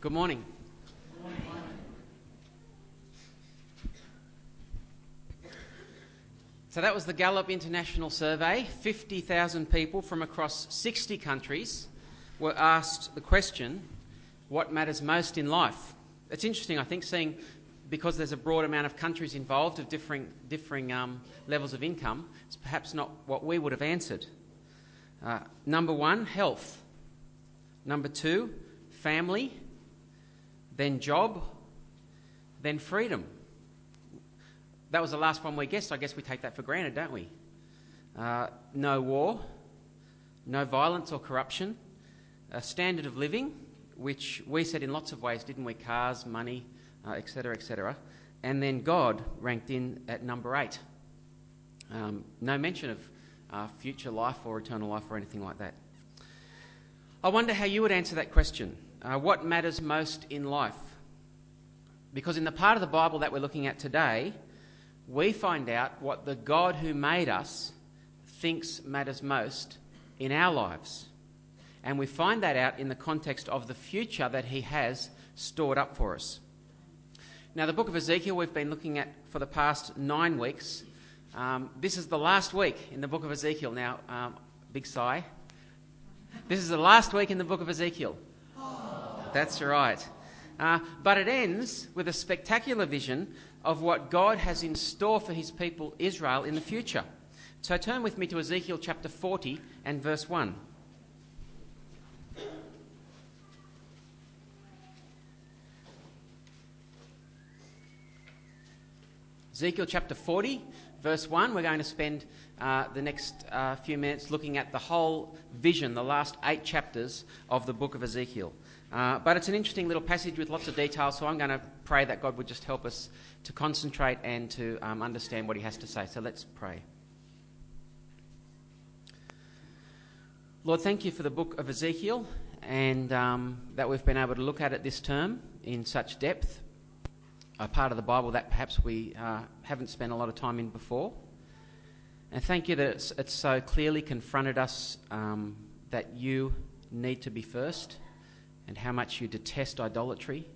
Good morning. So that was the Gallup International Survey. 50,000 people from across 60 countries were asked the question what matters most in life? It's interesting, I think, seeing because there's a broad amount of countries involved of differing, differing um, levels of income, it's perhaps not what we would have answered. Uh, number one, health. Number two, family. Then job. Then freedom. That was the last one we guessed. I guess we take that for granted, don't we? Uh, no war, no violence or corruption, a standard of living, which we said in lots of ways, didn't we? Cars, money, etc., uh, etc. Et and then God ranked in at number eight. Um, no mention of uh, future life or eternal life or anything like that. I wonder how you would answer that question. Uh, what matters most in life? Because in the part of the Bible that we're looking at today, we find out what the God who made us thinks matters most in our lives. And we find that out in the context of the future that He has stored up for us. Now, the book of Ezekiel we've been looking at for the past nine weeks. Um, this is the last week in the book of Ezekiel. Now, um, big sigh. This is the last week in the book of Ezekiel. That's right. Uh, but it ends with a spectacular vision of what God has in store for his people Israel in the future. So turn with me to Ezekiel chapter 40 and verse 1. Ezekiel chapter 40, verse 1. We're going to spend uh, the next uh, few minutes looking at the whole vision, the last eight chapters of the book of Ezekiel. Uh, but it's an interesting little passage with lots of details, so I'm going to pray that God would just help us to concentrate and to um, understand what He has to say. So let's pray. Lord, thank you for the book of Ezekiel and um, that we've been able to look at it this term in such depth a part of the Bible that perhaps we uh, haven't spent a lot of time in before. And thank you that it's, it's so clearly confronted us um, that you need to be first and how much you detest idolatry.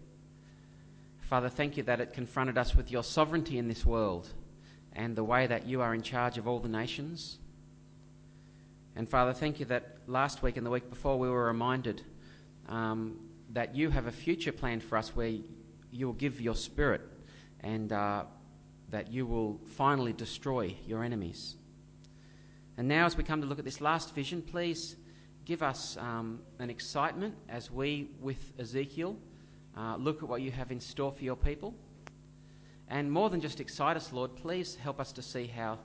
Father, thank you that it confronted us with your sovereignty in this world and the way that you are in charge of all the nations. And Father, thank you that last week and the week before we were reminded um, that you have a future plan for us where you will give your spirit and uh, that you will finally destroy your enemies. And now, as we come to look at this last vision, please give us um, an excitement as we, with Ezekiel, uh, look at what you have in store for your people. And more than just excite us, Lord, please help us to see how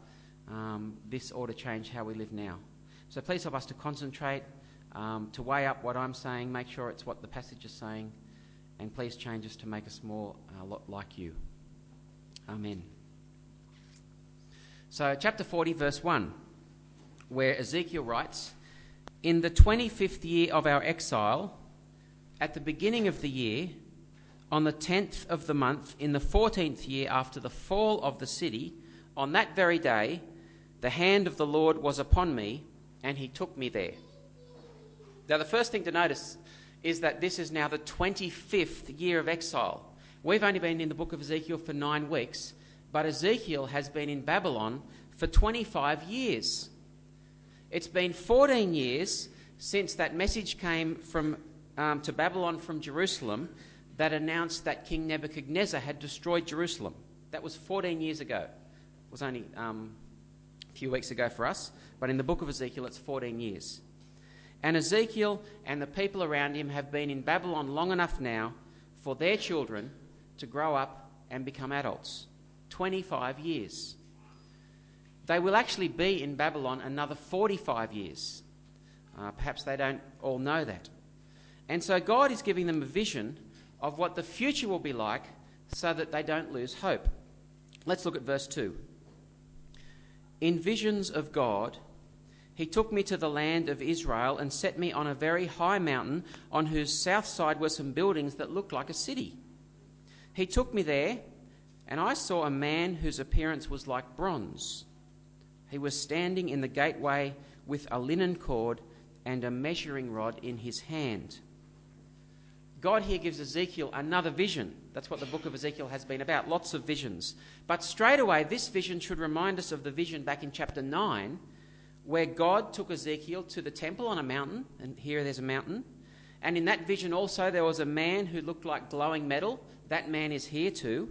um, this ought to change how we live now. So please help us to concentrate, um, to weigh up what I'm saying, make sure it's what the passage is saying, and please change us to make us more a uh, like you. Amen. So, chapter 40, verse 1, where Ezekiel writes In the 25th year of our exile, at the beginning of the year, on the 10th of the month, in the 14th year after the fall of the city, on that very day, the hand of the Lord was upon me, and he took me there. Now, the first thing to notice is that this is now the 25th year of exile. We've only been in the book of Ezekiel for nine weeks, but Ezekiel has been in Babylon for 25 years. It's been 14 years since that message came from, um, to Babylon from Jerusalem that announced that King Nebuchadnezzar had destroyed Jerusalem. That was 14 years ago. It was only um, a few weeks ago for us, but in the book of Ezekiel, it's 14 years. And Ezekiel and the people around him have been in Babylon long enough now for their children to grow up and become adults 25 years. They will actually be in Babylon another 45 years. Uh, perhaps they don't all know that. And so God is giving them a vision of what the future will be like so that they don't lose hope. Let's look at verse 2. In visions of God, he took me to the land of Israel and set me on a very high mountain on whose south side were some buildings that looked like a city. He took me there, and I saw a man whose appearance was like bronze. He was standing in the gateway with a linen cord and a measuring rod in his hand. God here gives Ezekiel another vision. That's what the book of Ezekiel has been about lots of visions. But straight away, this vision should remind us of the vision back in chapter 9, where God took Ezekiel to the temple on a mountain, and here there's a mountain. And in that vision also, there was a man who looked like glowing metal. That man is here too.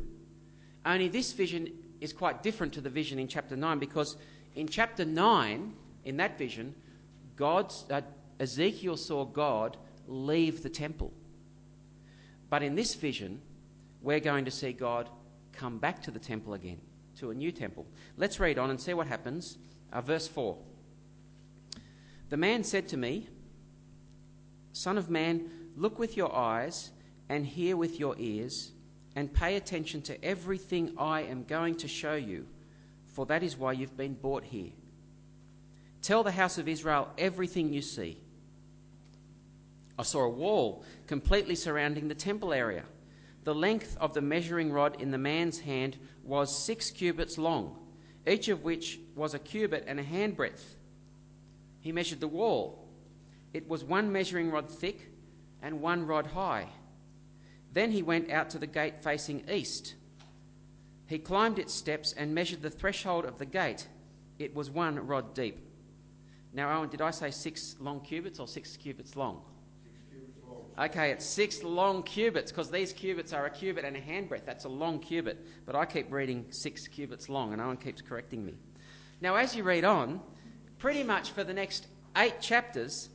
Only this vision is quite different to the vision in chapter 9 because in chapter 9, in that vision, God, uh, Ezekiel saw God leave the temple. But in this vision, we're going to see God come back to the temple again, to a new temple. Let's read on and see what happens. Uh, verse 4. The man said to me, Son of man, look with your eyes and hear with your ears, and pay attention to everything I am going to show you, for that is why you've been brought here. Tell the house of Israel everything you see. I saw a wall completely surrounding the temple area. The length of the measuring rod in the man's hand was six cubits long, each of which was a cubit and a handbreadth. He measured the wall. It was one measuring rod thick and one rod high. Then he went out to the gate facing east. He climbed its steps and measured the threshold of the gate. It was one rod deep. Now, Owen, did I say six long cubits or six cubits long? Okay, it's six long cubits because these cubits are a cubit and a handbreadth. That's a long cubit. But I keep reading six cubits long, and Owen keeps correcting me. Now, as you read on, pretty much for the next eight chapters,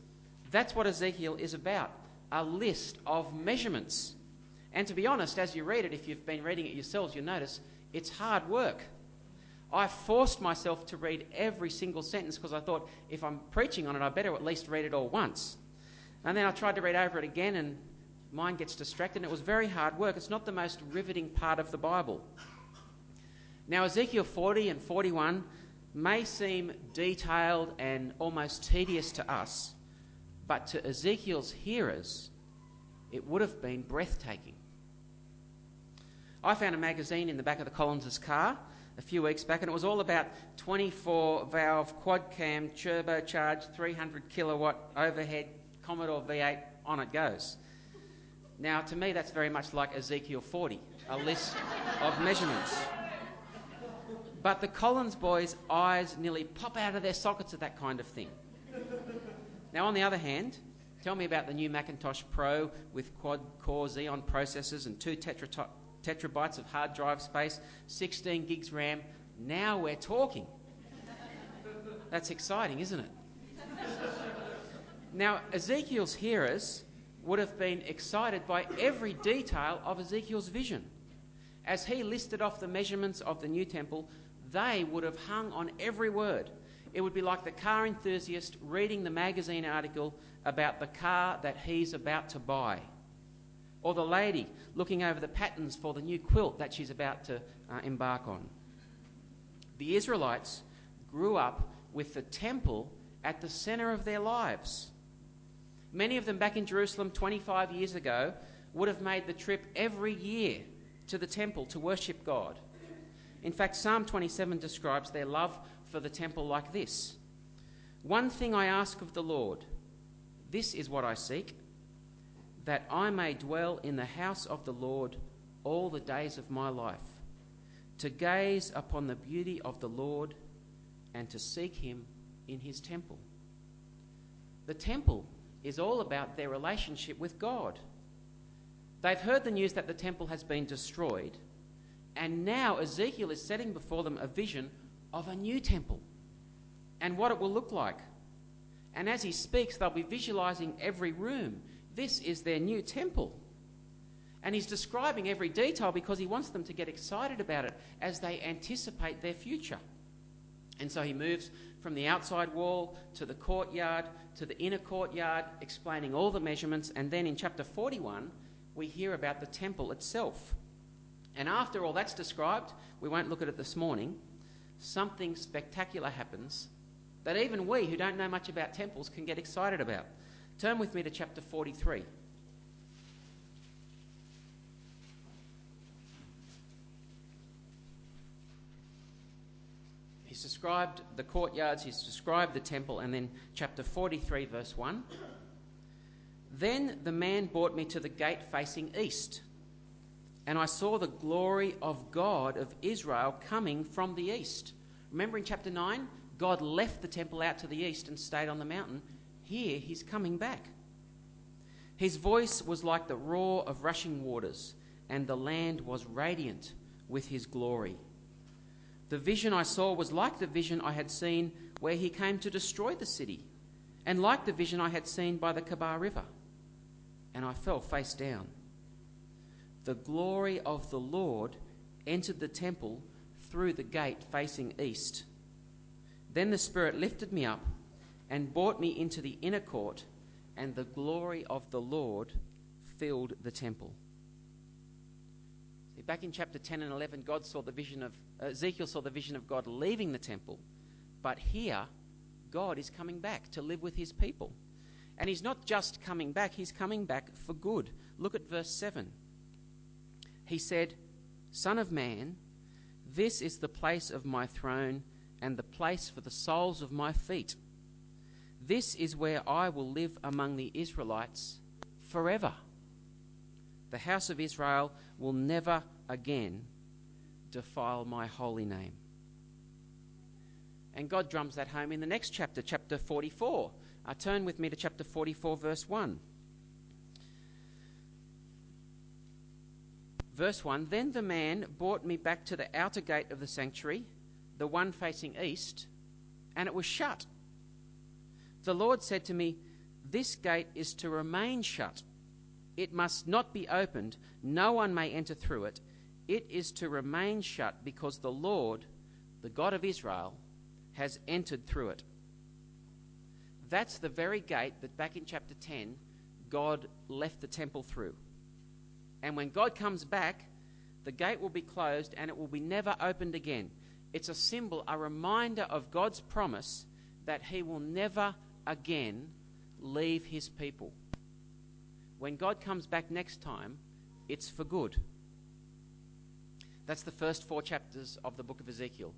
that's what Ezekiel is about a list of measurements. And to be honest, as you read it, if you've been reading it yourselves, you'll notice it's hard work. I forced myself to read every single sentence because I thought if I'm preaching on it, I better at least read it all once. And then I tried to read over it again, and mind gets distracted, and it was very hard work. It's not the most riveting part of the Bible. Now, Ezekiel 40 and 41 may seem detailed and almost tedious to us, but to Ezekiel's hearers, it would have been breathtaking. I found a magazine in the back of the Collins' car a few weeks back, and it was all about 24 valve quad cam turbocharged 300 kilowatt overhead Commodore V8, on it goes. Now, to me, that's very much like Ezekiel 40, a list of measurements. But the Collins boys' eyes nearly pop out of their sockets at that kind of thing. Now, on the other hand, tell me about the new Macintosh Pro with quad core Xeon processors and two tetra- terabytes of hard drive space, 16 gigs RAM. Now we're talking. That's exciting, isn't it? Now, Ezekiel's hearers would have been excited by every detail of Ezekiel's vision. As he listed off the measurements of the new temple, they would have hung on every word. It would be like the car enthusiast reading the magazine article about the car that he's about to buy, or the lady looking over the patterns for the new quilt that she's about to uh, embark on. The Israelites grew up with the temple at the centre of their lives. Many of them back in Jerusalem 25 years ago would have made the trip every year to the temple to worship God. In fact, Psalm 27 describes their love for the temple like this One thing I ask of the Lord, this is what I seek, that I may dwell in the house of the Lord all the days of my life, to gaze upon the beauty of the Lord and to seek him in his temple. The temple is all about their relationship with God. They've heard the news that the temple has been destroyed, and now Ezekiel is setting before them a vision of a new temple and what it will look like. And as he speaks, they'll be visualizing every room. This is their new temple. And he's describing every detail because he wants them to get excited about it as they anticipate their future. And so he moves from the outside wall to the courtyard to the inner courtyard, explaining all the measurements. And then in chapter 41, we hear about the temple itself. And after all that's described, we won't look at it this morning, something spectacular happens that even we who don't know much about temples can get excited about. Turn with me to chapter 43. He's described the courtyards, he's described the temple, and then chapter 43, verse 1. Then the man brought me to the gate facing east, and I saw the glory of God of Israel coming from the east. Remember in chapter 9, God left the temple out to the east and stayed on the mountain. Here he's coming back. His voice was like the roar of rushing waters, and the land was radiant with his glory. The vision I saw was like the vision I had seen where he came to destroy the city, and like the vision I had seen by the Kebar River. And I fell face down. The glory of the Lord entered the temple through the gate facing east. Then the Spirit lifted me up and brought me into the inner court and the glory of the Lord filled the temple. See, back in chapter 10 and 11, God saw the vision of uh, Ezekiel saw the vision of God leaving the temple, but here God is coming back to live with his people. And he's not just coming back, he's coming back for good. Look at verse 7. He said, Son of man, this is the place of my throne and the place for the soles of my feet. This is where I will live among the Israelites forever. The house of Israel will never again defile my holy name. And God drums that home in the next chapter, chapter 44. Uh, turn with me to chapter 44, verse 1. Verse 1 Then the man brought me back to the outer gate of the sanctuary, the one facing east, and it was shut the Lord said to me, This gate is to remain shut. It must not be opened. No one may enter through it. It is to remain shut because the Lord, the God of Israel, has entered through it. That's the very gate that back in chapter 10, God left the temple through. And when God comes back, the gate will be closed and it will be never opened again. It's a symbol, a reminder of God's promise that He will never again leave his people. When God comes back next time, it's for good. That's the first four chapters of the book of Ezekiel.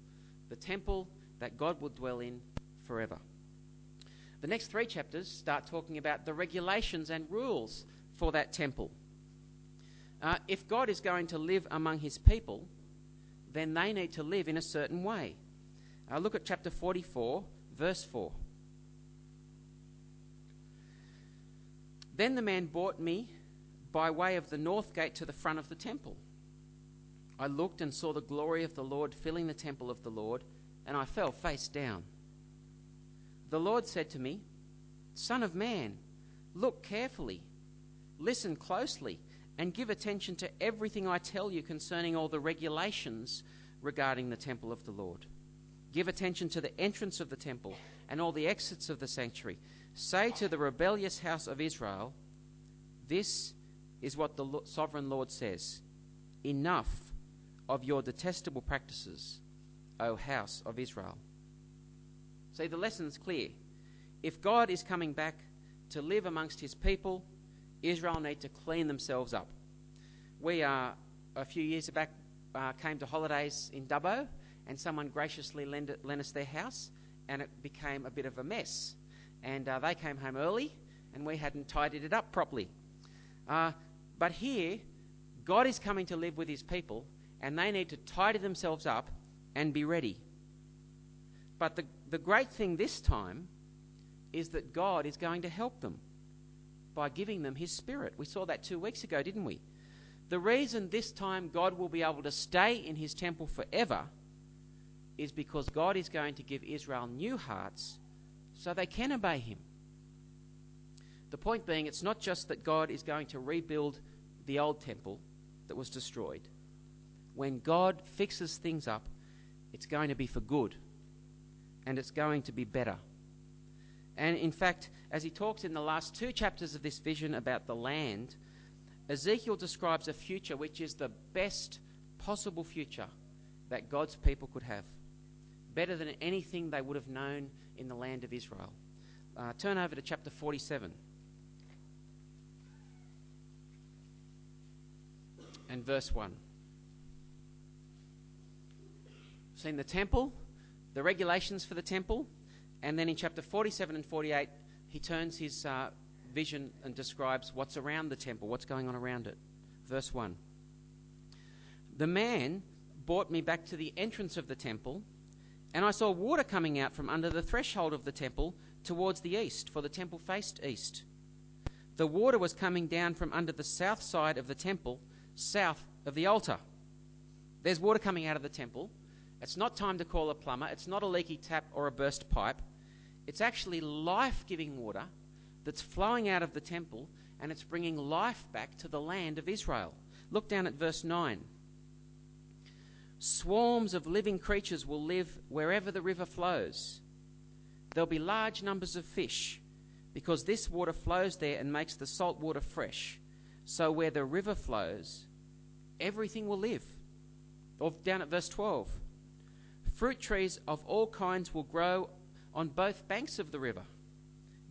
The temple that God will dwell in forever. The next three chapters start talking about the regulations and rules for that temple. Uh, if God is going to live among his people, then they need to live in a certain way. Uh, look at chapter 44, verse 4. Then the man brought me by way of the north gate to the front of the temple. I looked and saw the glory of the Lord filling the temple of the Lord, and I fell face down. The Lord said to me, Son of man, look carefully, listen closely, and give attention to everything I tell you concerning all the regulations regarding the temple of the Lord. Give attention to the entrance of the temple and all the exits of the sanctuary Say to the rebellious house of Israel, This is what the sovereign Lord says Enough of your detestable practices, O house of Israel. See, the lesson's clear. If God is coming back to live amongst his people, Israel need to clean themselves up. We, uh, a few years back, uh, came to holidays in Dubbo, and someone graciously lent, lent us their house, and it became a bit of a mess and uh, they came home early, and we hadn't tidied it up properly. Uh, but here, God is coming to live with his people, and they need to tidy themselves up and be ready. But the, the great thing this time is that God is going to help them by giving them his spirit. We saw that two weeks ago, didn't we? The reason this time God will be able to stay in his temple forever is because God is going to give Israel new hearts so they can obey him. The point being, it's not just that God is going to rebuild the old temple that was destroyed. When God fixes things up, it's going to be for good and it's going to be better. And in fact, as he talks in the last two chapters of this vision about the land, Ezekiel describes a future which is the best possible future that God's people could have. Better than anything they would have known in the land of Israel. Uh, turn over to chapter 47. And verse 1. Seen the temple, the regulations for the temple, and then in chapter 47 and 48, he turns his uh, vision and describes what's around the temple, what's going on around it. Verse 1. The man brought me back to the entrance of the temple, and I saw water coming out from under the threshold of the temple towards the east, for the temple faced east. The water was coming down from under the south side of the temple, south of the altar. There's water coming out of the temple. It's not time to call a plumber. It's not a leaky tap or a burst pipe. It's actually life giving water that's flowing out of the temple and it's bringing life back to the land of Israel. Look down at verse 9. Swarms of living creatures will live wherever the river flows. There'll be large numbers of fish because this water flows there and makes the salt water fresh. So where the river flows, everything will live. Or down at verse 12. Fruit trees of all kinds will grow on both banks of the river.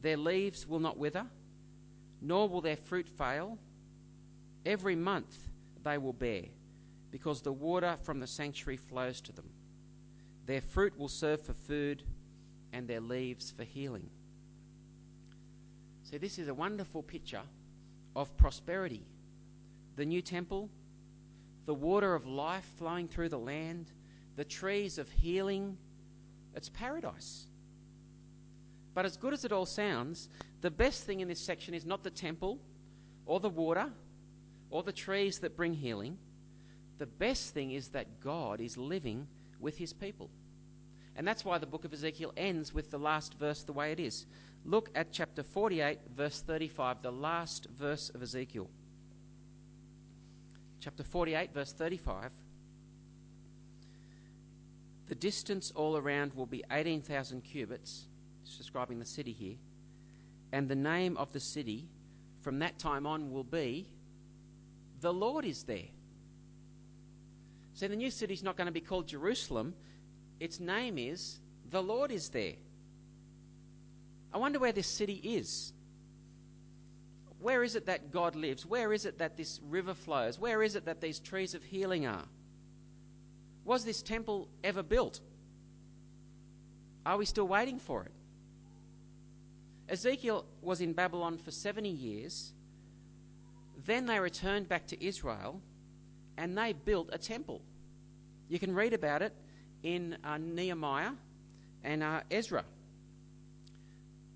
Their leaves will not wither, nor will their fruit fail. Every month they will bear, because the water from the sanctuary flows to them. Their fruit will serve for food, and their leaves for healing. So, this is a wonderful picture of prosperity. The new temple, the water of life flowing through the land, the trees of healing. It's paradise. But as good as it all sounds, the best thing in this section is not the temple or the water or the trees that bring healing. The best thing is that God is living with his people. And that's why the book of Ezekiel ends with the last verse the way it is. Look at chapter 48, verse 35, the last verse of Ezekiel. Chapter 48, verse 35. The distance all around will be 18,000 cubits. It's describing the city here. And the name of the city from that time on will be The Lord is there. So the new city is not going to be called Jerusalem. Its name is The Lord is there. I wonder where this city is. Where is it that God lives? Where is it that this river flows? Where is it that these trees of healing are? Was this temple ever built? Are we still waiting for it? Ezekiel was in Babylon for 70 years. Then they returned back to Israel and they built a temple. You can read about it in uh, Nehemiah and uh, Ezra.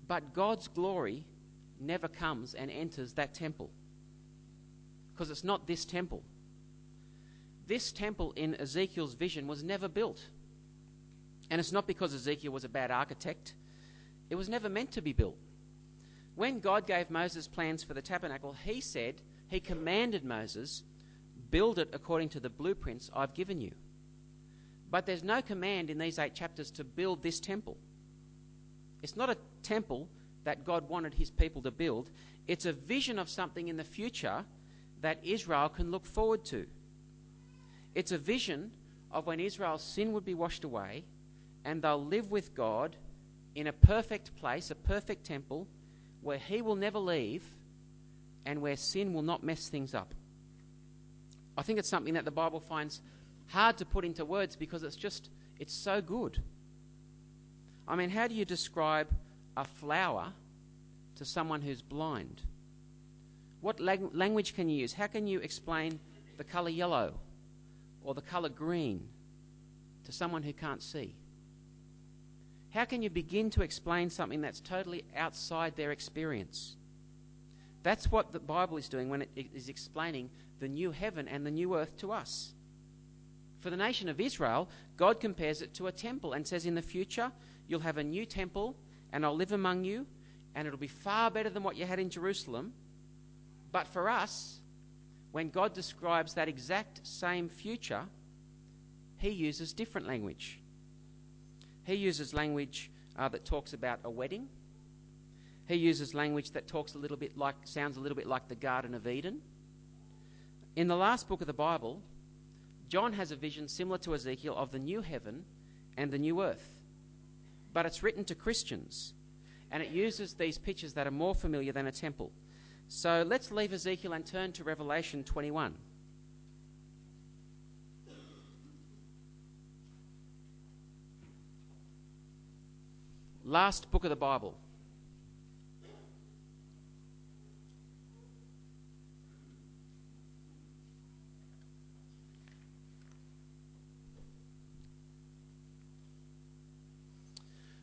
But God's glory never comes and enters that temple because it's not this temple. This temple in Ezekiel's vision was never built. And it's not because Ezekiel was a bad architect, it was never meant to be built. When God gave Moses plans for the tabernacle, he said, he commanded Moses, build it according to the blueprints I've given you. But there's no command in these eight chapters to build this temple. It's not a temple that God wanted his people to build, it's a vision of something in the future that Israel can look forward to. It's a vision of when Israel's sin would be washed away and they'll live with God in a perfect place, a perfect temple, where He will never leave and where sin will not mess things up. I think it's something that the Bible finds hard to put into words because it's just, it's so good. I mean, how do you describe a flower to someone who's blind? What lag- language can you use? How can you explain the colour yellow or the colour green to someone who can't see? How can you begin to explain something that's totally outside their experience? That's what the Bible is doing when it is explaining the new heaven and the new earth to us. For the nation of Israel, God compares it to a temple and says, In the future, you'll have a new temple, and I'll live among you, and it'll be far better than what you had in Jerusalem. But for us, when God describes that exact same future, he uses different language. He uses language uh, that talks about a wedding. He uses language that talks a little bit like, sounds a little bit like the Garden of Eden. In the last book of the Bible, John has a vision similar to Ezekiel of the new heaven and the new earth. But it's written to Christians, and it uses these pictures that are more familiar than a temple. So let's leave Ezekiel and turn to Revelation 21. Last book of the Bible.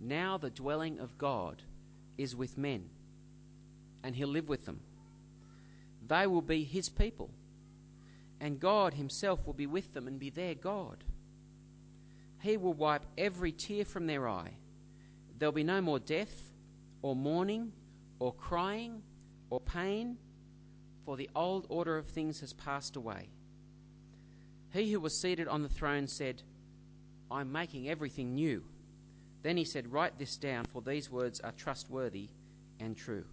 Now the dwelling of God is with men, and he'll live with them. They will be his people, and God himself will be with them and be their God. He will wipe every tear from their eye. There'll be no more death, or mourning, or crying, or pain, for the old order of things has passed away. He who was seated on the throne said, I'm making everything new. Then he said, Write this down, for these words are trustworthy and true.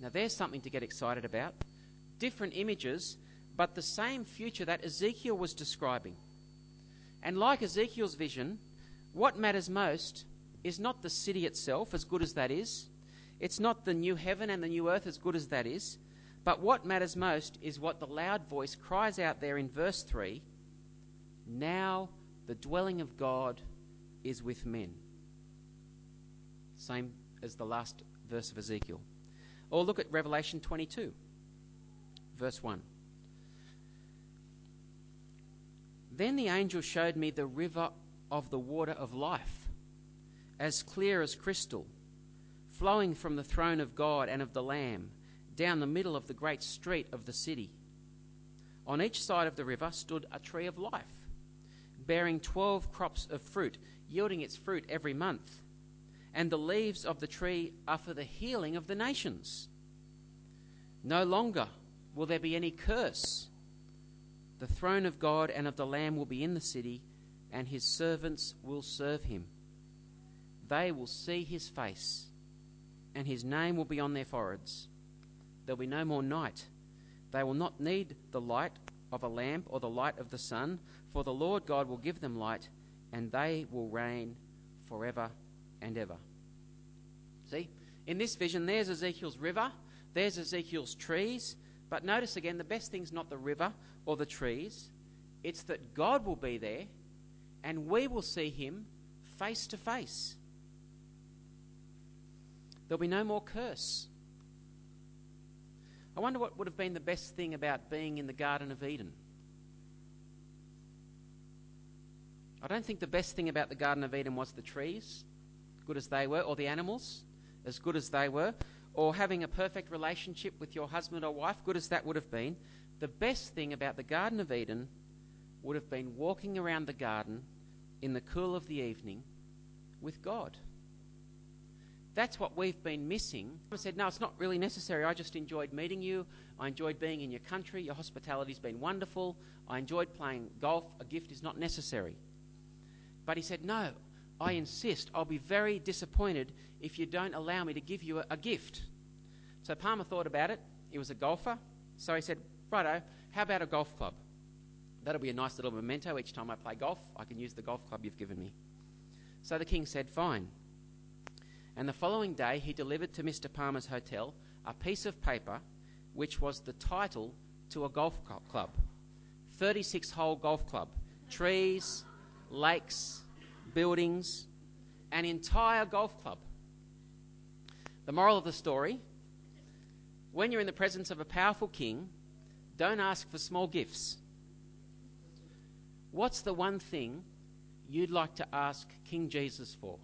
Now, there's something to get excited about. Different images, but the same future that Ezekiel was describing. And like Ezekiel's vision, what matters most is not the city itself, as good as that is. It's not the new heaven and the new earth, as good as that is. But what matters most is what the loud voice cries out there in verse 3 Now the dwelling of God is with men. Same as the last verse of Ezekiel. Or look at Revelation 22, verse 1. Then the angel showed me the river of the water of life, as clear as crystal, flowing from the throne of God and of the Lamb down the middle of the great street of the city. On each side of the river stood a tree of life, bearing twelve crops of fruit, yielding its fruit every month. And the leaves of the tree are for the healing of the nations. No longer will there be any curse. The throne of God and of the Lamb will be in the city, and his servants will serve him. They will see his face, and his name will be on their foreheads. There'll be no more night. They will not need the light of a lamp or the light of the sun, for the Lord God will give them light, and they will reign forever and ever. See, in this vision, there's Ezekiel's river, there's Ezekiel's trees, but notice again, the best thing's not the river or the trees, it's that God will be there and we will see him face to face. There'll be no more curse. I wonder what would have been the best thing about being in the Garden of Eden. I don't think the best thing about the Garden of Eden was the trees, good as they were, or the animals, as good as they were, or having a perfect relationship with your husband or wife, good as that would have been. The best thing about the Garden of Eden would have been walking around the garden in the cool of the evening with God. That's what we've been missing. I said, No, it's not really necessary. I just enjoyed meeting you. I enjoyed being in your country. Your hospitality's been wonderful. I enjoyed playing golf. A gift is not necessary. But he said, No, I insist. I'll be very disappointed if you don't allow me to give you a, a gift. So Palmer thought about it. He was a golfer. So he said, Righto, how about a golf club? That'll be a nice little memento. Each time I play golf, I can use the golf club you've given me. So the king said, Fine and the following day he delivered to Mr. Palmer's hotel a piece of paper which was the title to a golf club 36 hole golf club, trees, lakes, buildings, an entire golf club. The moral of the story when you're in the presence of a powerful king, don't ask for small gifts. What's the one thing you'd like to ask King Jesus for?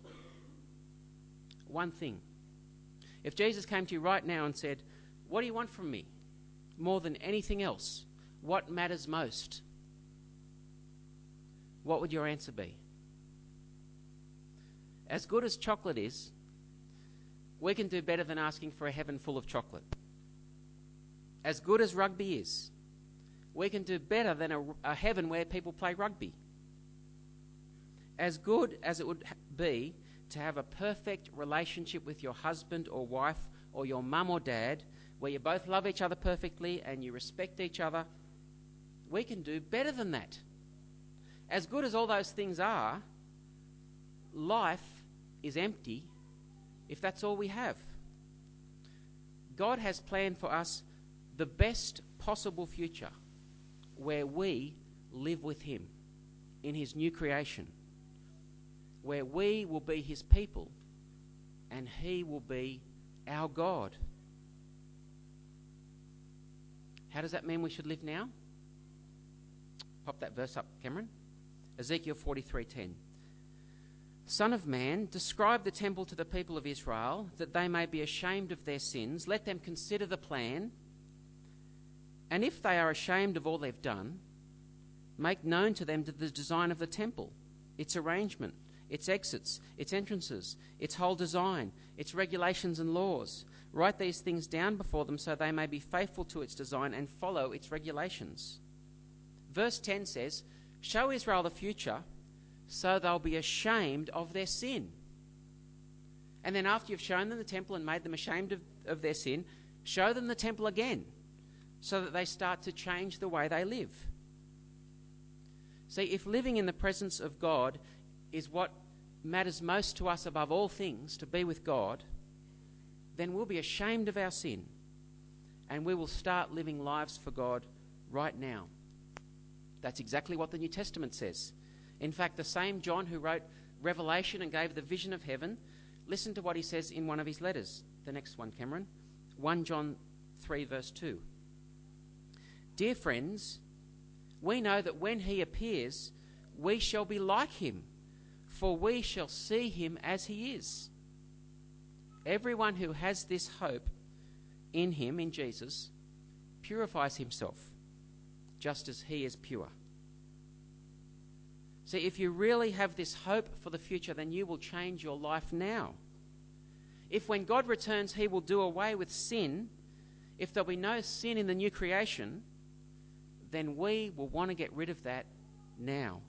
one thing. If Jesus came to you right now and said, What do you want from me? More than anything else, what matters most? What would your answer be? As good as chocolate is, we can do better than asking for a heaven full of chocolate. As good as rugby is, we can do better than a, a heaven where people play rugby. As good as it would be to have a perfect relationship with your husband or wife or your mum or dad where you both love each other perfectly and you respect each other, we can do better than that. As good as all those things are, life is empty if that's all we have. God has planned for us the best possible future where we live with Him in His new creation, where we will be His people and He will be our God. How does that mean we should live now? Pop that verse up, Cameron. Ezekiel 43:10. Son of man, describe the temple to the people of Israel, that they may be ashamed of their sins. Let them consider the plan. And if they are ashamed of all they've done, make known to them the design of the temple, its arrangement, its exits, its entrances, its whole design, its regulations and laws. Write these things down before them so they may be faithful to its design and follow its regulations. Verse 10 says, Show Israel the future so they'll be ashamed of their sin. And then, after you've shown them the temple and made them ashamed of, of their sin, show them the temple again so that they start to change the way they live. See, if living in the presence of God is what matters most to us above all things, to be with God, then we'll be ashamed of our sin and we will start living lives for God right now. That's exactly what the New Testament says. In fact, the same John who wrote Revelation and gave the vision of heaven, listen to what he says in one of his letters. The next one, Cameron. 1 John 3, verse 2. Dear friends, we know that when he appears, we shall be like him, for we shall see him as he is. Everyone who has this hope in him, in Jesus, purifies himself, just as he is pure. See, if you really have this hope for the future, then you will change your life now. If when God returns, he will do away with sin, if there'll be no sin in the new creation, then we will want to get rid of that now.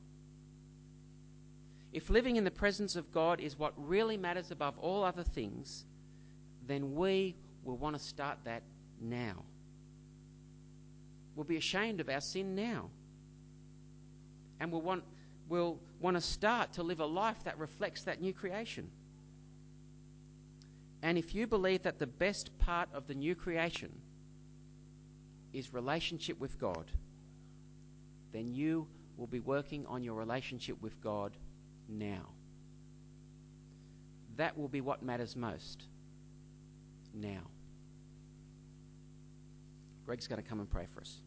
If living in the presence of God is what really matters above all other things, then we will want to start that now. We'll be ashamed of our sin now. And we'll want, we'll want to start to live a life that reflects that new creation. And if you believe that the best part of the new creation is relationship with God, then you will be working on your relationship with God now. That will be what matters most now. Greg's going to come and pray for us.